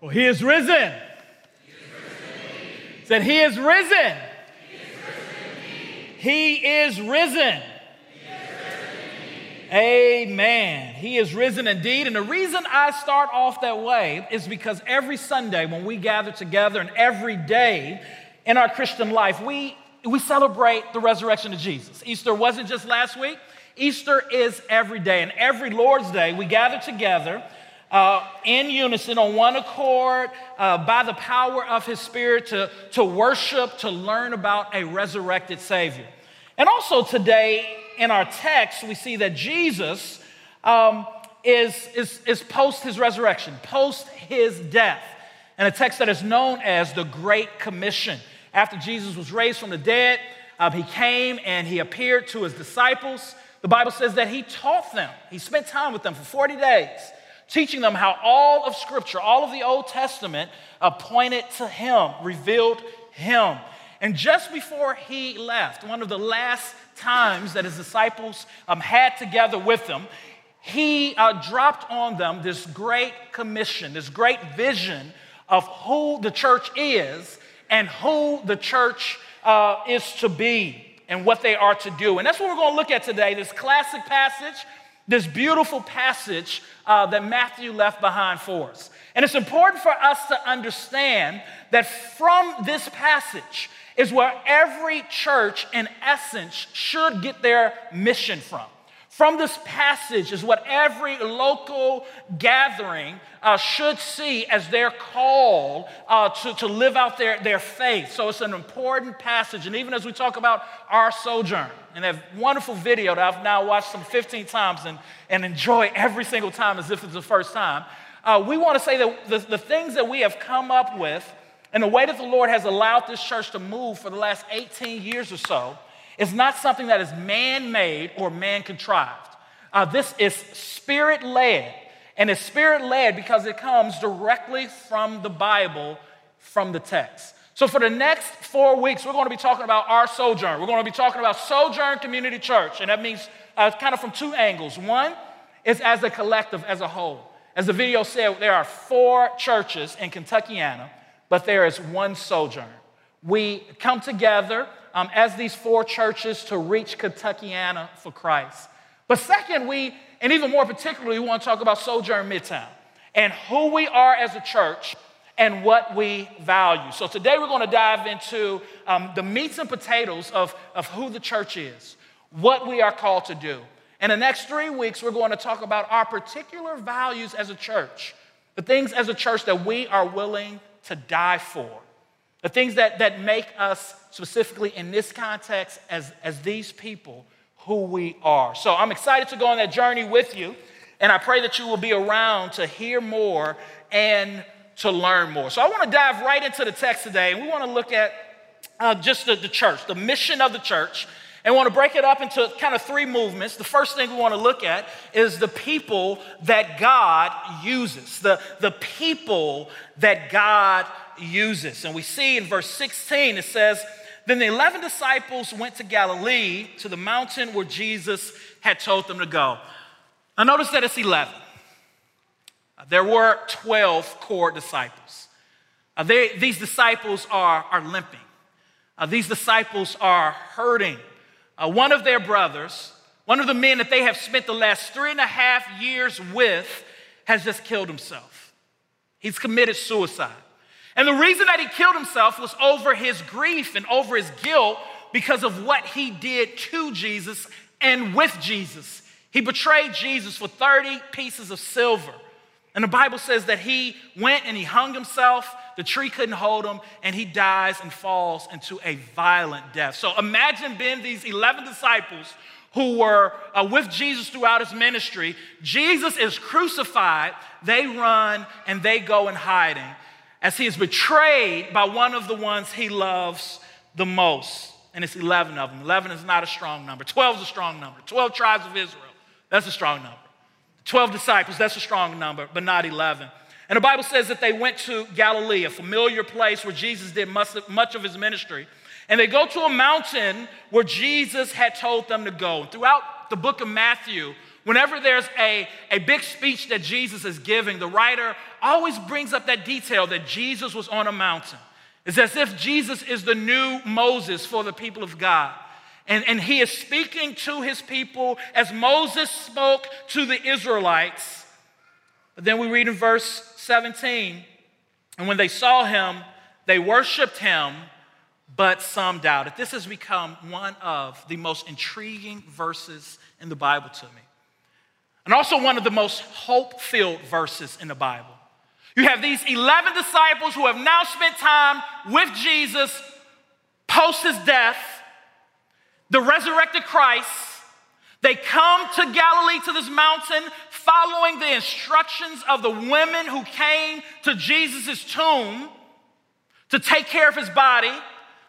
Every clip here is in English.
Well, he is risen. Said, He is risen. He is risen. Amen. He is risen indeed. And the reason I start off that way is because every Sunday when we gather together and every day in our Christian life, we, we celebrate the resurrection of Jesus. Easter wasn't just last week, Easter is every day. And every Lord's Day, we gather together uh, in unison, on one accord, uh, by the power of His Spirit to, to worship, to learn about a resurrected Savior. And also today in our text, we see that Jesus um, is, is, is post His resurrection, post His death, and a text that is known as the Great Commission. After Jesus was raised from the dead, um, He came and He appeared to His disciples. The Bible says that He taught them, He spent time with them for 40 days teaching them how all of Scripture, all of the Old Testament, pointed to Him, revealed Him. And just before He left, one of the last times that His disciples um, had together with Him, He uh, dropped on them this great commission, this great vision of who the church is and who the church uh, is to be and what they are to do. And that's what we're going to look at today this classic passage this beautiful passage uh, that Matthew left behind for us. And it's important for us to understand that from this passage is where every church, in essence, should get their mission from. From this passage is what every local gathering uh, should see as their call uh, to, to live out their, their faith. So it's an important passage. And even as we talk about our sojourn, and that wonderful video that I've now watched some 15 times and, and enjoy every single time as if it's the first time, uh, we want to say that the, the things that we have come up with and the way that the Lord has allowed this church to move for the last 18 years or so is not something that is man made or man contrived. Uh, this is spirit led. And it's spirit led because it comes directly from the Bible, from the text. So, for the next four weeks, we're going to be talking about our sojourn. We're going to be talking about Sojourn Community Church. And that means uh, kind of from two angles. One is as a collective, as a whole. As the video said, there are four churches in Kentuckiana, but there is one sojourn. We come together um, as these four churches to reach Kentuckiana for Christ. But second, we, and even more particularly, we want to talk about Sojourn Midtown and who we are as a church and what we value. So today we're going to dive into um, the meats and potatoes of, of who the church is, what we are called to do. In the next three weeks, we're going to talk about our particular values as a church, the things as a church that we are willing to die for. The things that, that make us, specifically in this context, as, as these people, who we are. So I'm excited to go on that journey with you, and I pray that you will be around to hear more and to learn more. So I want to dive right into the text today, and we want to look at uh, just the, the church, the mission of the church. And want to break it up into kind of three movements. The first thing we want to look at is the people that God uses, the, the people that God uses. And we see in verse 16, it says, Then the 11 disciples went to Galilee, to the mountain where Jesus had told them to go. Now, notice that it's 11. There were 12 core disciples. Uh, they, these disciples are, are limping. Uh, these disciples are hurting. Uh, one of their brothers, one of the men that they have spent the last three and a half years with, has just killed himself. He's committed suicide. And the reason that he killed himself was over his grief and over his guilt because of what he did to Jesus and with Jesus. He betrayed Jesus for 30 pieces of silver. And the Bible says that he went and he hung himself. The tree couldn't hold him, and he dies and falls into a violent death. So imagine being these 11 disciples who were uh, with Jesus throughout his ministry. Jesus is crucified. They run and they go in hiding as he is betrayed by one of the ones he loves the most. And it's 11 of them. 11 is not a strong number. 12 is a strong number. 12 tribes of Israel, that's a strong number. 12 disciples, that's a strong number, but not 11. And the Bible says that they went to Galilee, a familiar place where Jesus did much of his ministry. And they go to a mountain where Jesus had told them to go. And throughout the book of Matthew, whenever there's a, a big speech that Jesus is giving, the writer always brings up that detail that Jesus was on a mountain. It's as if Jesus is the new Moses for the people of God. And, and he is speaking to his people as Moses spoke to the Israelites. But then we read in verse 17, and when they saw him, they worshiped him, but some doubted. This has become one of the most intriguing verses in the Bible to me. And also one of the most hope filled verses in the Bible. You have these 11 disciples who have now spent time with Jesus post his death, the resurrected Christ. They come to Galilee to this mountain following the instructions of the women who came to Jesus' tomb to take care of his body.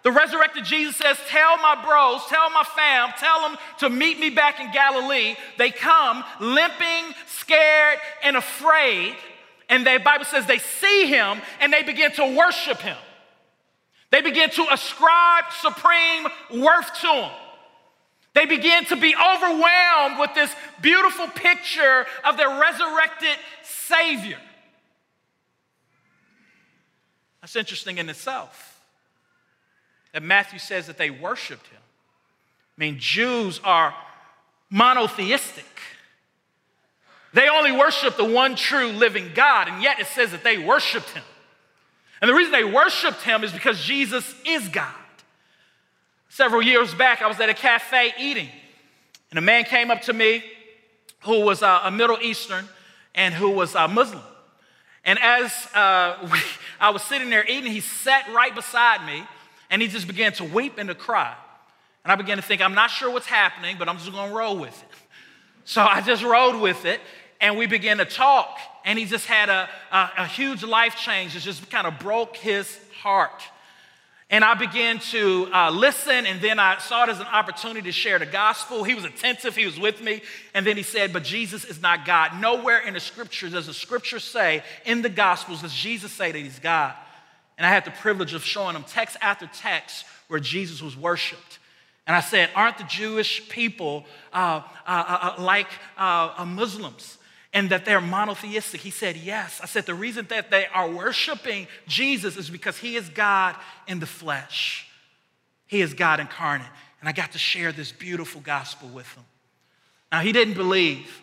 The resurrected Jesus says, Tell my bros, tell my fam, tell them to meet me back in Galilee. They come limping, scared, and afraid. And the Bible says they see him and they begin to worship him. They begin to ascribe supreme worth to him. They begin to be overwhelmed with this beautiful picture of their resurrected Savior. That's interesting in itself. That Matthew says that they worshiped him. I mean, Jews are monotheistic. They only worship the one true living God, and yet it says that they worshiped him. And the reason they worshiped him is because Jesus is God. Several years back, I was at a cafe eating, and a man came up to me who was uh, a Middle Eastern and who was a Muslim. And as uh, we, I was sitting there eating, he sat right beside me and he just began to weep and to cry. And I began to think, I'm not sure what's happening, but I'm just gonna roll with it. So I just rolled with it and we began to talk. And he just had a, a, a huge life change that just kind of broke his heart. And I began to uh, listen, and then I saw it as an opportunity to share the gospel. He was attentive, he was with me. And then he said, But Jesus is not God. Nowhere in the scriptures does the scripture say, in the gospels, does Jesus say that he's God. And I had the privilege of showing them text after text where Jesus was worshiped. And I said, Aren't the Jewish people uh, uh, uh, uh like uh, Muslims? and that they're monotheistic? He said, Yes. I said, The reason that they are worshiping Jesus is because he is God in the flesh, he is God incarnate. And I got to share this beautiful gospel with them. Now, he didn't believe,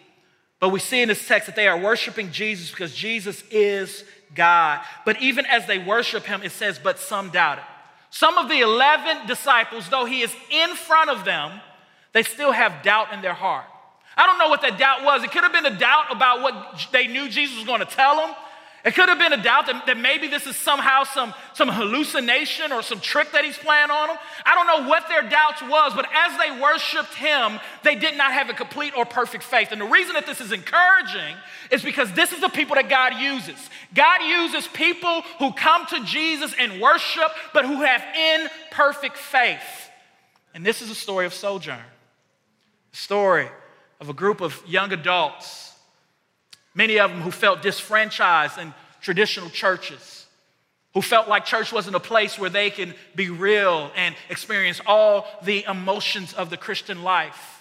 but we see in this text that they are worshiping Jesus because Jesus is God. But even as they worship him, it says, But some doubted. Some of the 11 disciples, though he is in front of them, they still have doubt in their heart. I don't know what that doubt was. It could have been a doubt about what they knew Jesus was going to tell them. It could have been a doubt that, that maybe this is somehow some, some hallucination or some trick that he's playing on them. I don't know what their doubts was, but as they worshiped him, they did not have a complete or perfect faith. And the reason that this is encouraging is because this is the people that God uses. God uses people who come to Jesus and worship, but who have imperfect faith. And this is a story of Sojourn. A story of a group of young adults, many of them who felt disfranchised in traditional churches, who felt like church wasn't a place where they can be real and experience all the emotions of the Christian life.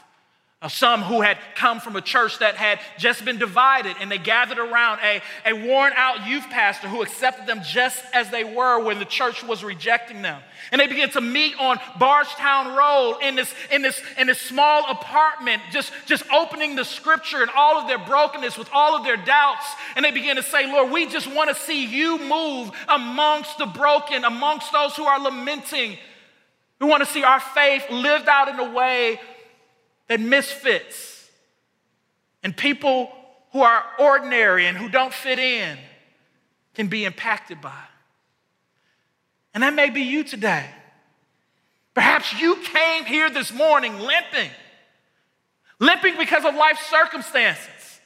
Some who had come from a church that had just been divided and they gathered around a, a worn out youth pastor who accepted them just as they were when the church was rejecting them. And they began to meet on Bardstown Road in this, in this, in this small apartment, just, just opening the scripture and all of their brokenness with all of their doubts. And they began to say, Lord, we just want to see you move amongst the broken, amongst those who are lamenting. We want to see our faith lived out in a way that misfits and people who are ordinary and who don't fit in can be impacted by. And that may be you today. Perhaps you came here this morning limping, limping because of life circumstances,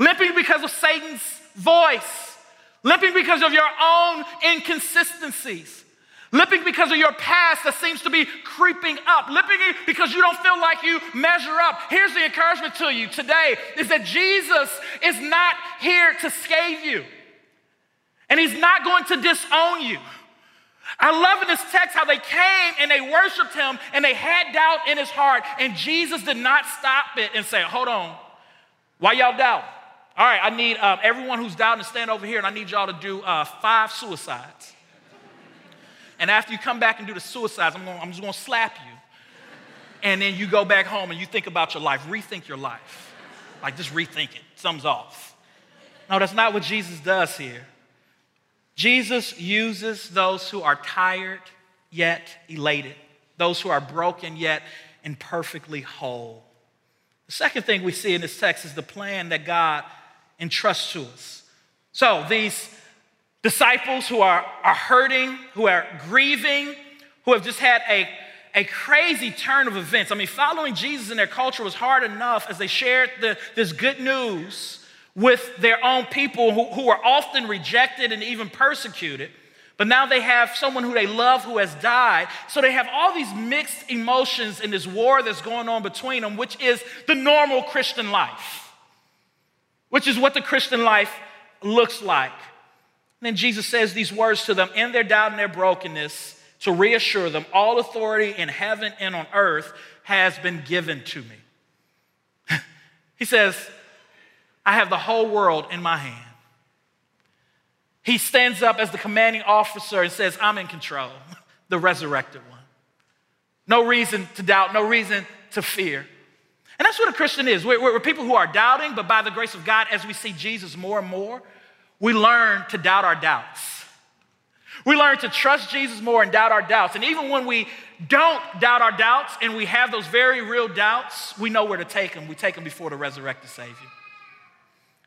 limping because of Satan's voice, limping because of your own inconsistencies. Limping because of your past that seems to be creeping up. Limping because you don't feel like you measure up. Here's the encouragement to you today is that Jesus is not here to scathe you. And he's not going to disown you. I love in this text how they came and they worshiped him and they had doubt in his heart. And Jesus did not stop it and say, Hold on, Why y'all doubt? All right, I need um, everyone who's doubting to stand over here, and I need y'all to do uh, five suicides. And after you come back and do the suicides, I'm, gonna, I'm just gonna slap you. And then you go back home and you think about your life, rethink your life. Like, just rethink it. Something's off. No, that's not what Jesus does here. Jesus uses those who are tired yet elated, those who are broken yet imperfectly whole. The second thing we see in this text is the plan that God entrusts to us. So, these disciples who are, are hurting, who are grieving, who have just had a, a crazy turn of events. I mean, following Jesus in their culture was hard enough as they shared the, this good news with their own people who, who are often rejected and even persecuted. But now they have someone who they love who has died. So they have all these mixed emotions in this war that's going on between them, which is the normal Christian life, which is what the Christian life looks like. And then Jesus says these words to them in their doubt and their brokenness to reassure them all authority in heaven and on earth has been given to me. he says, I have the whole world in my hand. He stands up as the commanding officer and says, I'm in control, the resurrected one. No reason to doubt, no reason to fear. And that's what a Christian is. We're, we're, people who are doubting, but by the grace of God, as we see Jesus more and more, we learn to doubt our doubts. We learn to trust Jesus more and doubt our doubts. And even when we don't doubt our doubts and we have those very real doubts, we know where to take them. We take them before the resurrected Savior.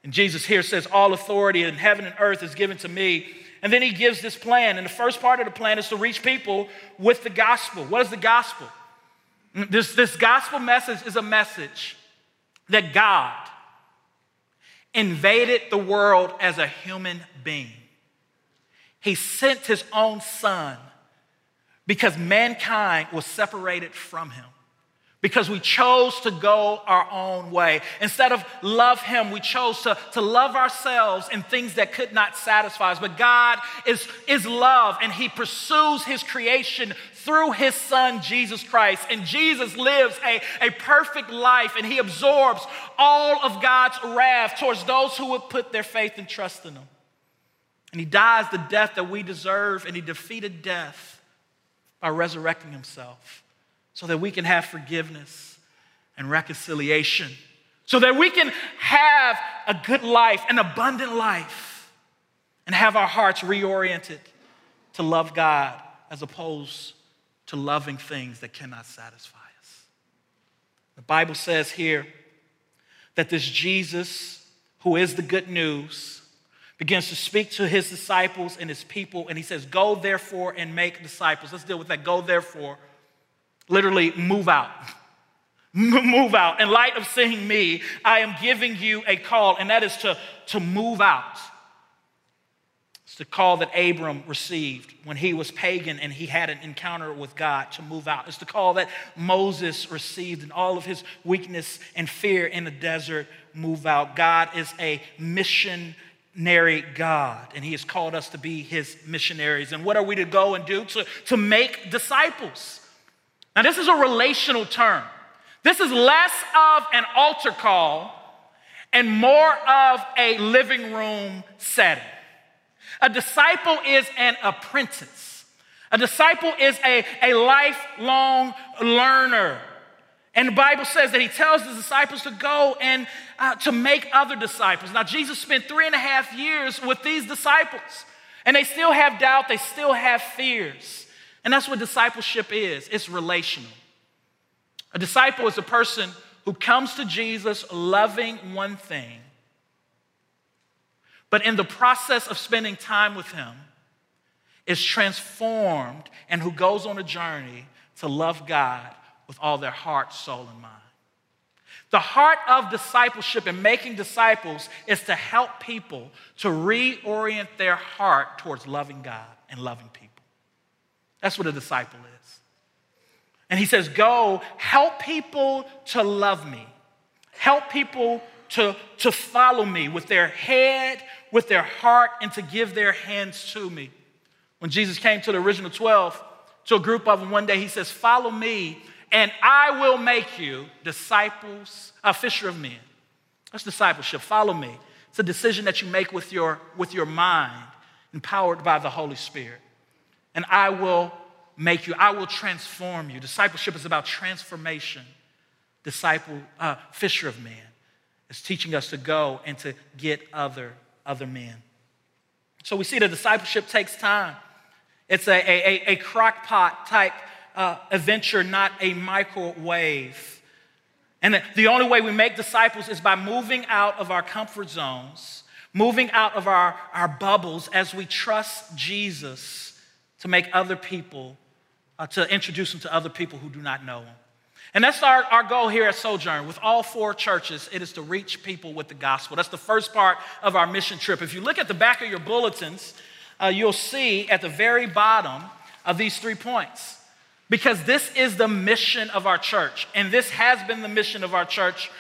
And Jesus here says, All authority in heaven and earth is given to me. And then he gives this plan. And the first part of the plan is to reach people with the gospel. What is the gospel? This, this gospel message is a message that God invaded the world as a human being. He sent his own son because mankind was separated from him because we chose to go our own way. Instead of love Him, we chose to, to love ourselves and things that could not satisfy us. But God is, is love, and He pursues His creation through His Son, Jesus Christ. And Jesus lives a, a perfect life, and He absorbs all of God's wrath towards those who would put their faith and trust in Him. And He dies the death that we deserve, and He defeated death by resurrecting Himself so that we can have forgiveness and reconciliation, so that we can have a good life, an abundant life, and have our hearts reoriented to love God as opposed to loving things that cannot satisfy us. The Bible says here that this Jesus, who is the good news, begins to speak to his disciples and his people, and he says, Go therefore and make disciples. Let's deal with that. Go therefore literally move out. move out. In light of seeing me, I am giving you a call, and that is to, to move out. It's the call that Abram received when he was pagan and he had an encounter with God to move out. It's the call that Moses received in all of his weakness and fear in the desert move out. God is a missionary God, and He has called us to be His missionaries. And what are we to go and do? To, to make disciples. Now, this is a relational term. This is less of an altar call and more of a living room setting. A disciple is an apprentice. A disciple is a, a lifelong learner. And the Bible says that he tells his disciples to go and uh, to make other disciples. Now, Jesus spent three and a half years with these disciples, and they still have doubt, they still have fears. And that's what discipleship is it's relational. A disciple is a person who comes to Jesus loving one thing, but in the process of spending time with him, is transformed and who goes on a journey to love God with all their heart, soul, and mind. The heart of discipleship and making disciples is to help people to reorient their heart towards loving God and loving people. That's what a disciple is. And he says, Go help people to love me, help people to, to follow me with their head, with their heart, and to give their hands to me. When Jesus came to the original 12, to a group of them one day, he says, Follow me, and I will make you disciples, a fisher of men. That's discipleship. Follow me. It's a decision that you make with your, with your mind, empowered by the Holy Spirit. And I will make you, I will transform you. Discipleship is about transformation. Disciple, uh, fisher of men, is teaching us to go and to get other, other men. So we see that discipleship takes time. It's a, a, a crock pot type uh, adventure, not a microwave. And the only way we make disciples is by moving out of our comfort zones, moving out of our, our bubbles as we trust Jesus to make other people, uh, to introduce them to other people who do not know him. And that's our, our goal here at Sojourn. With all four churches, it is to reach people with the gospel. That's the first part of our mission trip. If you look at the back of your bulletins, uh, you'll see at the very bottom of these three points. Because this is the mission of our church, and this has been the mission of our church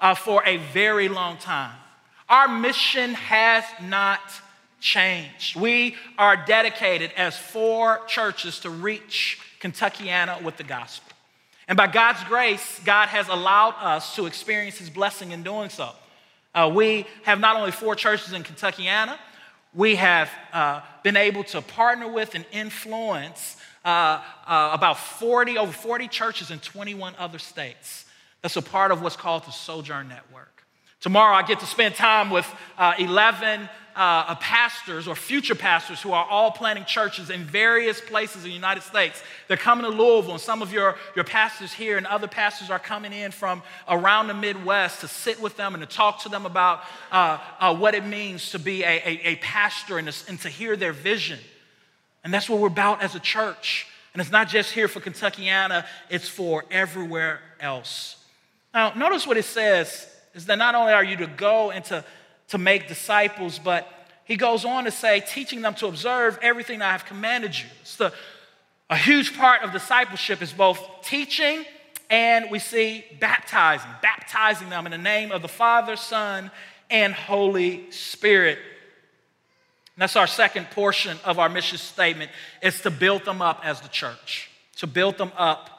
uh, for a very long time. Our mission has not changed. We are dedicated as four churches to reach Kentuckiana with the gospel. And by God's grace, God has allowed us to experience His blessing in doing so. Uh, we have not only four churches in Kentuckiana, we have uh, been able to partner with and influence uh, uh, about 40, over 40 churches in 21 other states. That's a part of what's called the Sojourn Network. Tomorrow, I get to spend time with uh, 11 uh, pastors or future pastors who are all planting churches in various places in the United States. They're coming to Louisville, and some of your, your pastors here and other pastors are coming in from around the Midwest to sit with them and to talk to them about uh, uh, what it means to be a, a, a pastor and to, and to hear their vision. And that's what we're about as a church. And it's not just here for Kentuckiana, it's for everywhere else. Now, notice what it says is that not only are you to go and to to make disciples, but he goes on to say, teaching them to observe everything I have commanded you. It's the, a huge part of discipleship is both teaching and we see baptizing, baptizing them in the name of the Father, Son, and Holy Spirit. And that's our second portion of our mission statement is to build them up as the church. To build them up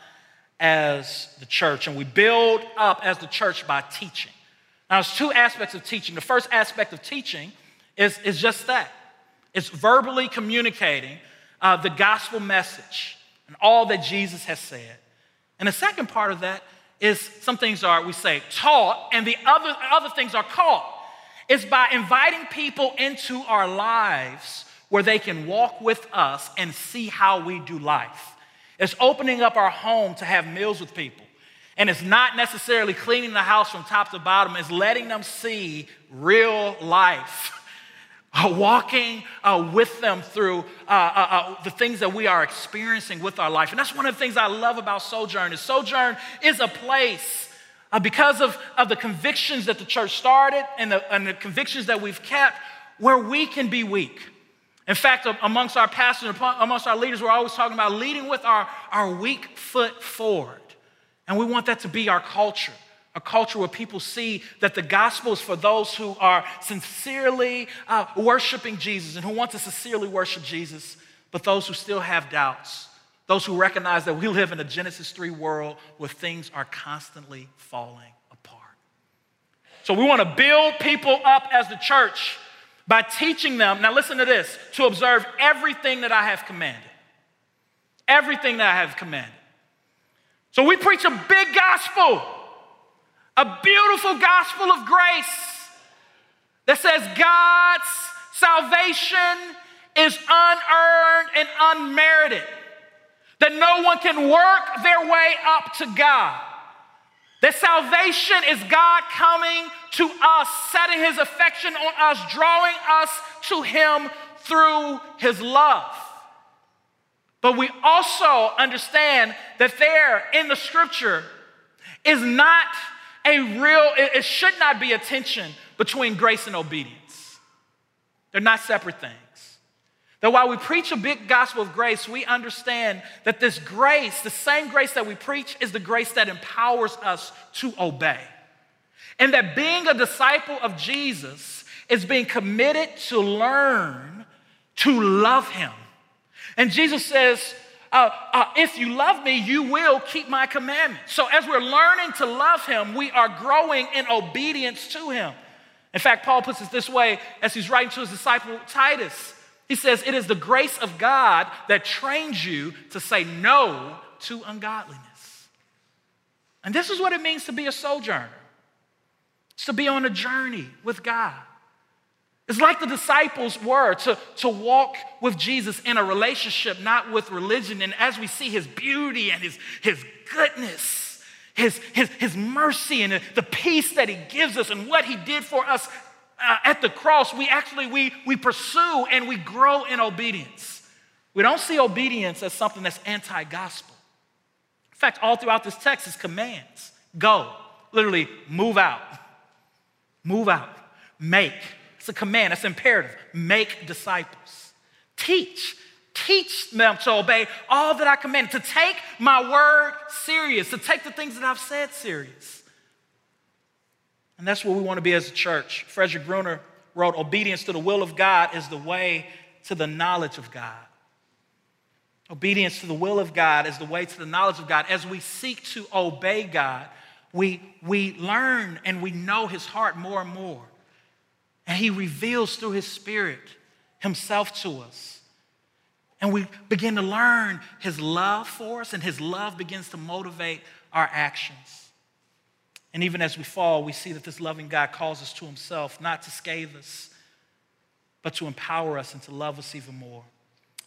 as the church. And we build up as the church by teaching. Now, there's two aspects of teaching. The first aspect of teaching is, is just that it's verbally communicating uh, the gospel message and all that Jesus has said. And the second part of that is some things are, we say, taught, and the other, other things are caught. It's by inviting people into our lives where they can walk with us and see how we do life. It's opening up our home to have meals with people. And it's not necessarily cleaning the house from top to bottom, it's letting them see real life. Uh, walking uh, with them through uh, uh, uh, the things that we are experiencing with our life. And that's one of the things I love about Sojourn is Sojourn is a place uh, because of, of the convictions that the church started and the, and the convictions that we've kept where we can be weak. In fact, amongst our pastors, amongst our leaders, we're always talking about leading with our, our weak foot forward. And we want that to be our culture a culture where people see that the gospel is for those who are sincerely uh, worshiping Jesus and who want to sincerely worship Jesus, but those who still have doubts, those who recognize that we live in a Genesis 3 world where things are constantly falling apart. So we want to build people up as the church by teaching them, now listen to this, to observe everything that I have commanded. Everything that I have commanded. So we preach a big gospel, a beautiful gospel of grace that says God's salvation is unearned and unmerited, that no one can work their way up to God. That salvation is God coming to us, setting his affection on us, drawing us to him through his love. But we also understand that there in the scripture is not a real, it should not be a tension between grace and obedience. They're not separate things. That while we preach a big gospel of grace, we understand that this grace, the same grace that we preach, is the grace that empowers us to obey. And that being a disciple of Jesus is being committed to learn to love him and Jesus says, uh, uh, if you love me, you will keep my commandments. So, as we're learning to love him, we are growing in obedience to him. In fact, Paul puts it this way as he's writing to his disciple Titus. He says, It is the grace of God that trains you to say no to ungodliness. And this is what it means to be a sojourner it's to be on a journey with God. It's like the disciples were to, to walk with Jesus in a relationship, not with religion. And as we see his beauty and his, his goodness, his, his, his mercy and the peace that he gives us and what he did for us uh, at the cross, we actually we, we pursue and we grow in obedience. We don't see obedience as something that's anti-gospel. In fact, all throughout this text is commands. Go, literally move out. Move out. Make it's a command, it's imperative. Make disciples. Teach. Teach them to obey all that I command, to take my word serious, to take the things that I've said serious. And that's where we want to be as a church. Frederick Bruner wrote Obedience to the will of God is the way to the knowledge of God. Obedience to the will of God is the way to the knowledge of God. As we seek to obey God, we, we learn and we know His heart more and more. And He reveals through His Spirit Himself to us. And we begin to learn His love for us, and His love begins to motivate our actions. And even as we fall, we see that this loving God calls us to Himself, not to scathe us, but to empower us and to love us even more.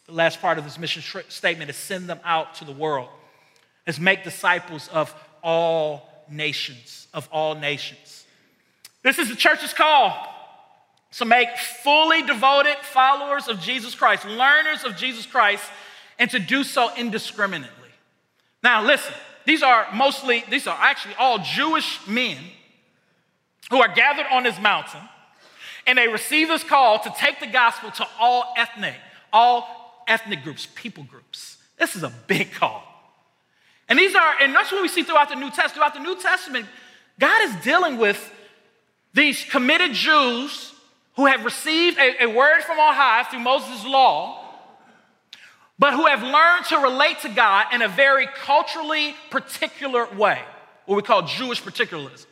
The last part of this mission statement is send them out to the world, is make disciples of all nations, of all nations. This is the church's call. So make fully devoted followers of Jesus Christ, learners of Jesus Christ, and to do so indiscriminately. Now, listen, these are mostly, these are actually all Jewish men who are gathered on this mountain, and they receive this call to take the gospel to all ethnic, all ethnic groups, people groups. This is a big call. And these are, and that's what we see throughout the New Testament. Throughout the New Testament, God is dealing with these committed Jews who have received a, a word from on high through Moses' law, but who have learned to relate to God in a very culturally particular way, what we call Jewish particularism.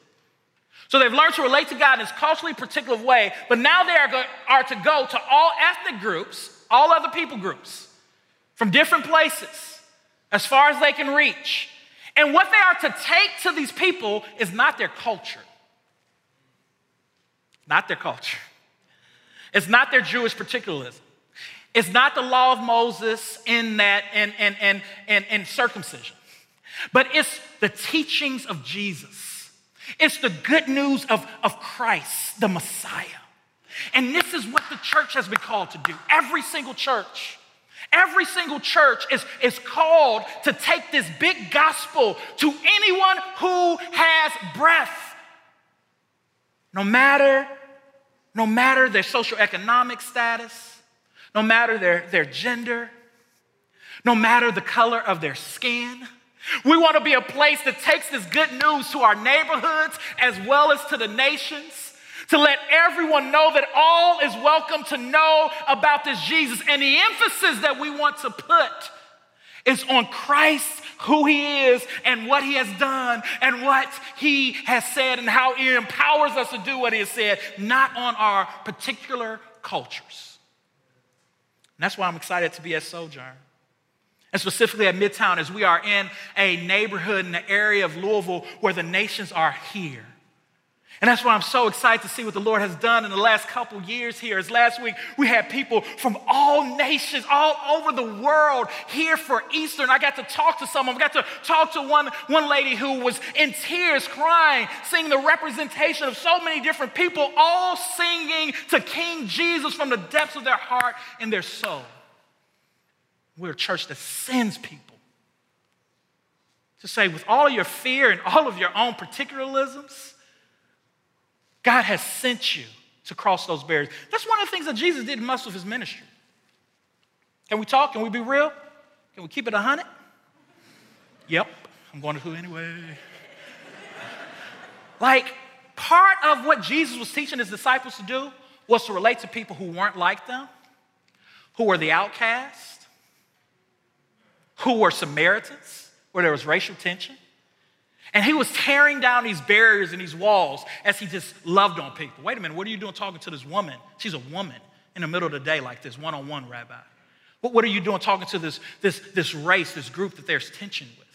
So they've learned to relate to God in this culturally particular way, but now they are, go, are to go to all ethnic groups, all other people groups, from different places, as far as they can reach. And what they are to take to these people is not their culture. Not their culture. It's not their Jewish particularism. It's not the law of Moses in that and, and, and, and, and circumcision, but it's the teachings of Jesus. It's the good news of, of Christ, the Messiah. And this is what the church has been called to do. Every single church. Every single church is, is called to take this big gospel to anyone who has breath. No matter no matter their socioeconomic status, no matter their, their gender, no matter the color of their skin. We want to be a place that takes this good news to our neighborhoods as well as to the nations, to let everyone know that all is welcome to know about this Jesus. And the emphasis that we want to put is on Christ who he is and what he has done and what he has said and how he empowers us to do what he has said, not on our particular cultures. And that's why I'm excited to be at Sojourn. And specifically at Midtown, as we are in a neighborhood in the area of Louisville where the nations are here. And that's why I'm so excited to see what the Lord has done in the last couple years here. As last week, we had people from all nations, all over the world here for Easter. And I got to talk to someone. I got to talk to one, one lady who was in tears, crying, seeing the representation of so many different people, all singing to King Jesus from the depths of their heart and their soul. We're a church that sends people to say, with all of your fear and all of your own particularisms, God has sent you to cross those barriers. That's one of the things that Jesus did most of his ministry. Can we talk? Can we be real? Can we keep it 100? Yep, I'm going to who anyway. like, part of what Jesus was teaching his disciples to do was to relate to people who weren't like them, who were the outcast, who were Samaritans, where there was racial tension. And he was tearing down these barriers and these walls as he just loved on people. Wait a minute, what are you doing talking to this woman? She's a woman in the middle of the day like this, one on one, Rabbi. What, what are you doing talking to this, this, this race, this group that there's tension with?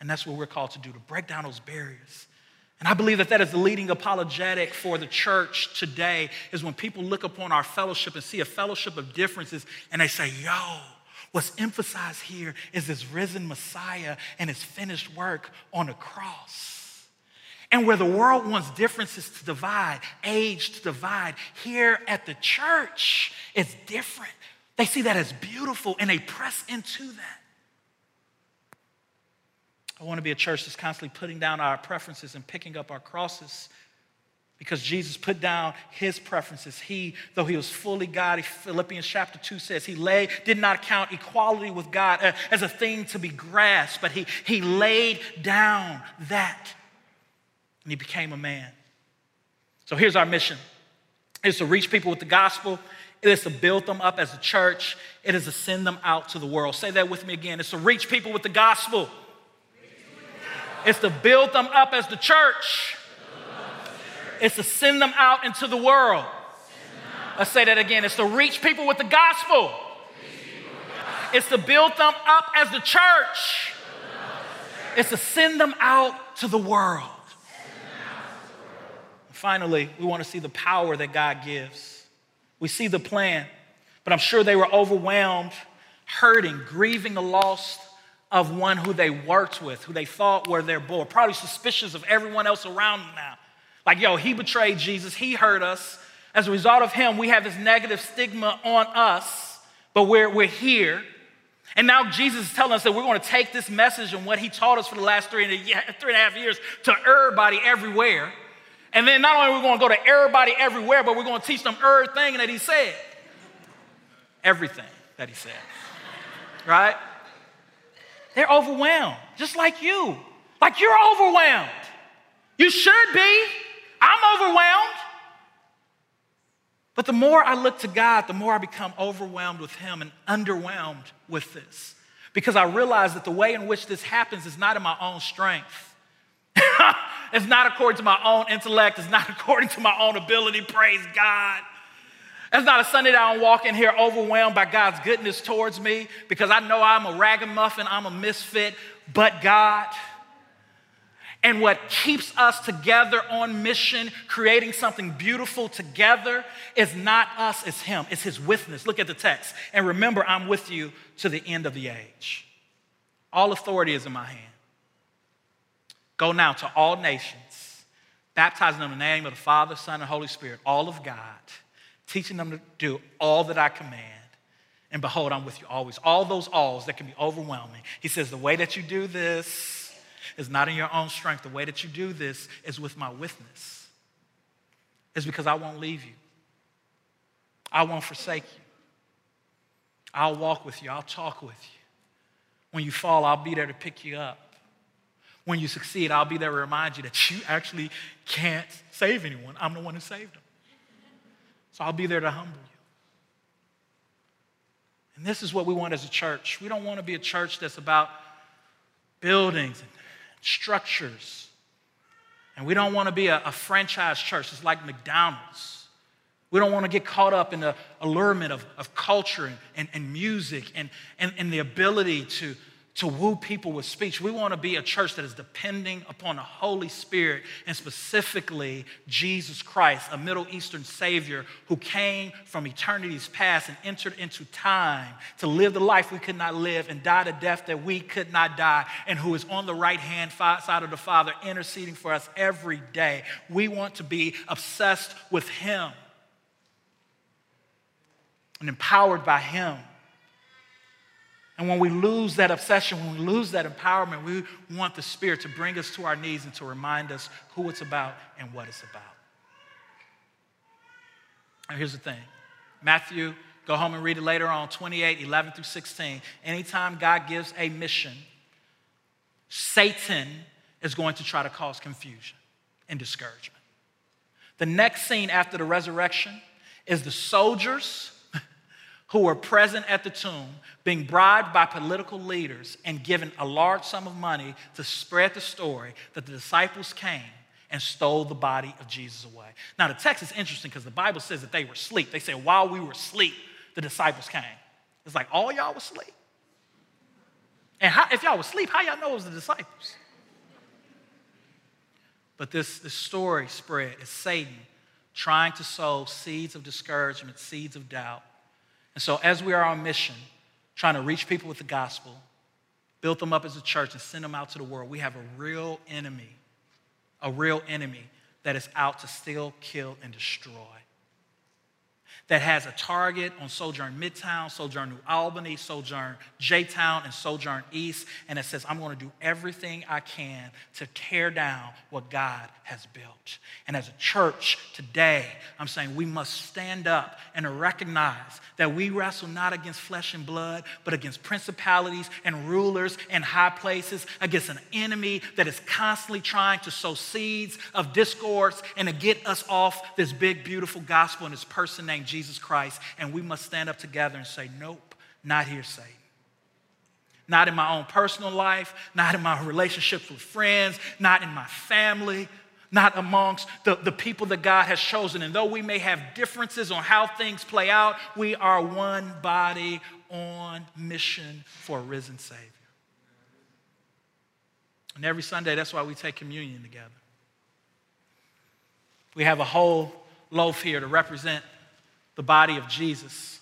And that's what we're called to do, to break down those barriers. And I believe that that is the leading apologetic for the church today is when people look upon our fellowship and see a fellowship of differences and they say, yo, what's emphasized here is this risen Messiah and his finished work on the cross. And where the world wants differences to divide, age to divide, here at the church, it's different. They see that as beautiful and they press into that. I want to be a church that's constantly putting down our preferences and picking up our crosses because Jesus put down his preferences. He, though he was fully God, Philippians chapter 2 says, he lay, did not count equality with God uh, as a thing to be grasped, but he, he laid down that and he became a man. So here's our mission. It's to reach people with the gospel. It is to build them up as a church. It is to send them out to the world. Say that with me again. It's to reach people with the gospel. It's to build them up as the church. It's to send them out into the world. Let's say that again. It's to reach people with the gospel. It's to build them up as the church. It's to send them out to the world. Finally, we want to see the power that God gives. We see the plan, but I'm sure they were overwhelmed, hurting, grieving the lost of one who they worked with, who they thought were their boy, probably suspicious of everyone else around them now. Like, yo, he betrayed Jesus, he hurt us. As a result of him, we have this negative stigma on us, but we're, we're here. And now Jesus is telling us that we're going to take this message and what he taught us for the last three and a, three and a half years to everybody everywhere. And then not only are we going to go to everybody everywhere, but we're going to teach them everything that he said. Everything that he said. Right? They're overwhelmed, just like you. Like you're overwhelmed. You should be. I'm overwhelmed. But the more I look to God, the more I become overwhelmed with Him and underwhelmed with this. Because I realize that the way in which this happens is not in my own strength. it's not according to my own intellect. It's not according to my own ability. Praise God. It's not a Sunday that I'm walking here overwhelmed by God's goodness towards me because I know I'm a ragamuffin, I'm a misfit, but God. And what keeps us together on mission, creating something beautiful together, is not us, it's Him. It's His witness. Look at the text. And remember, I'm with you to the end of the age. All authority is in my hand. Go now to all nations, baptizing them in the name of the Father, Son, and Holy Spirit, all of God, teaching them to do all that I command. And behold, I'm with you always. All those alls that can be overwhelming. He says, The way that you do this, is not in your own strength. The way that you do this is with my witness. It's because I won't leave you. I won't forsake you. I'll walk with you. I'll talk with you. When you fall, I'll be there to pick you up. When you succeed, I'll be there to remind you that you actually can't save anyone. I'm the one who saved them. So I'll be there to humble you. And this is what we want as a church. We don't want to be a church that's about buildings and structures. And we don't want to be a, a franchise church. It's like McDonald's. We don't want to get caught up in the allurement of, of culture and, and, and music and, and, and the ability to, to woo people with speech. We want to be a church that is depending upon the Holy Spirit and specifically Jesus Christ, a Middle Eastern Savior who came from eternity's past and entered into time to live the life we could not live and die the death that we could not die, and who is on the right hand side of the Father interceding for us every day. We want to be obsessed with Him and empowered by Him and when we lose that obsession, when we lose that empowerment, we want the Spirit to bring us to our knees and to remind us who it's about and what it's about. And here's the thing Matthew, go home and read it later on 28, 11 through 16. Anytime God gives a mission, Satan is going to try to cause confusion and discouragement. The next scene after the resurrection is the soldiers who were present at the tomb being bribed by political leaders and given a large sum of money to spread the story that the disciples came and stole the body of Jesus away. Now, the text is interesting because the Bible says that they were asleep. They say, while we were asleep, the disciples came. It's like all y'all were asleep. And how, if y'all were asleep, how y'all know it was the disciples? But this, this story spread is Satan trying to sow seeds of discouragement, seeds of doubt. And so, as we are on mission, trying to reach people with the gospel, build them up as a church, and send them out to the world, we have a real enemy, a real enemy that is out to steal, kill, and destroy that has a target on Sojourn Midtown, Sojourn New Albany, Sojourn J Town, and Sojourn East. And it says, I'm going to do everything I can to tear down what God has built. And as a church today, I'm saying we must stand up and recognize that we wrestle not against flesh and blood, but against principalities and rulers and high places, against an enemy that is constantly trying to sow seeds of discourse and to get us off this big, beautiful gospel and this person named Jesus Christ, and we must stand up together and say, Nope, not here, Satan. Not in my own personal life, not in my relationships with friends, not in my family, not amongst the, the people that God has chosen. And though we may have differences on how things play out, we are one body on mission for a risen Savior. And every Sunday, that's why we take communion together. We have a whole loaf here to represent the body of Jesus.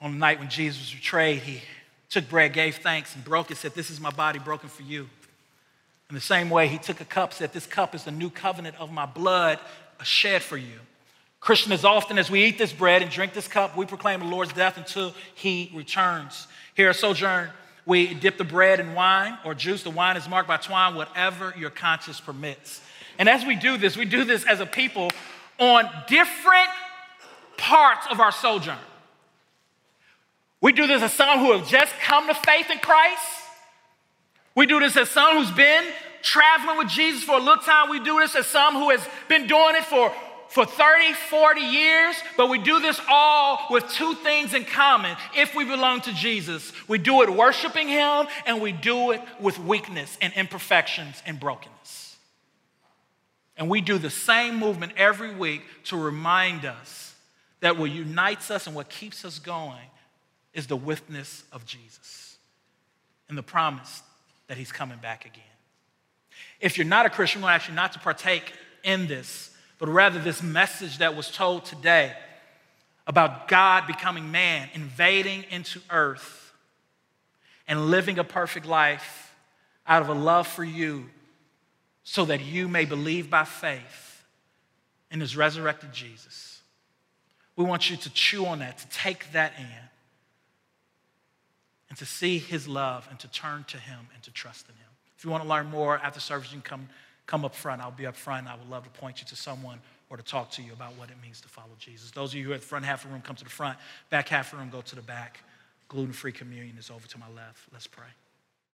On the night when Jesus was betrayed, he took bread, gave thanks, and broke it, said, This is my body broken for you. In the same way, he took a cup, said, This cup is the new covenant of my blood shed for you. Christian, as often as we eat this bread and drink this cup, we proclaim the Lord's death until he returns. Here at Sojourn, we dip the bread in wine or juice. The wine is marked by twine, whatever your conscience permits. And as we do this, we do this as a people on different parts of our sojourn. We do this as some who have just come to faith in Christ. We do this as some who's been traveling with Jesus for a little time. We do this as some who has been doing it for, for 30, 40 years. But we do this all with two things in common if we belong to Jesus. We do it worshiping Him, and we do it with weakness and imperfections and brokenness. And we do the same movement every week to remind us that what unites us and what keeps us going is the witness of Jesus and the promise that he's coming back again. If you're not a Christian, we want actually not to partake in this, but rather this message that was told today about God becoming man, invading into earth, and living a perfect life out of a love for you so that you may believe by faith in his resurrected Jesus. We want you to chew on that, to take that in, and to see his love and to turn to him and to trust in him. If you want to learn more after service, you can come, come up front. I'll be up front. I would love to point you to someone or to talk to you about what it means to follow Jesus. Those of you who are at the front half of the room, come to the front. Back half of the room, go to the back. Gluten free communion is over to my left. Let's pray.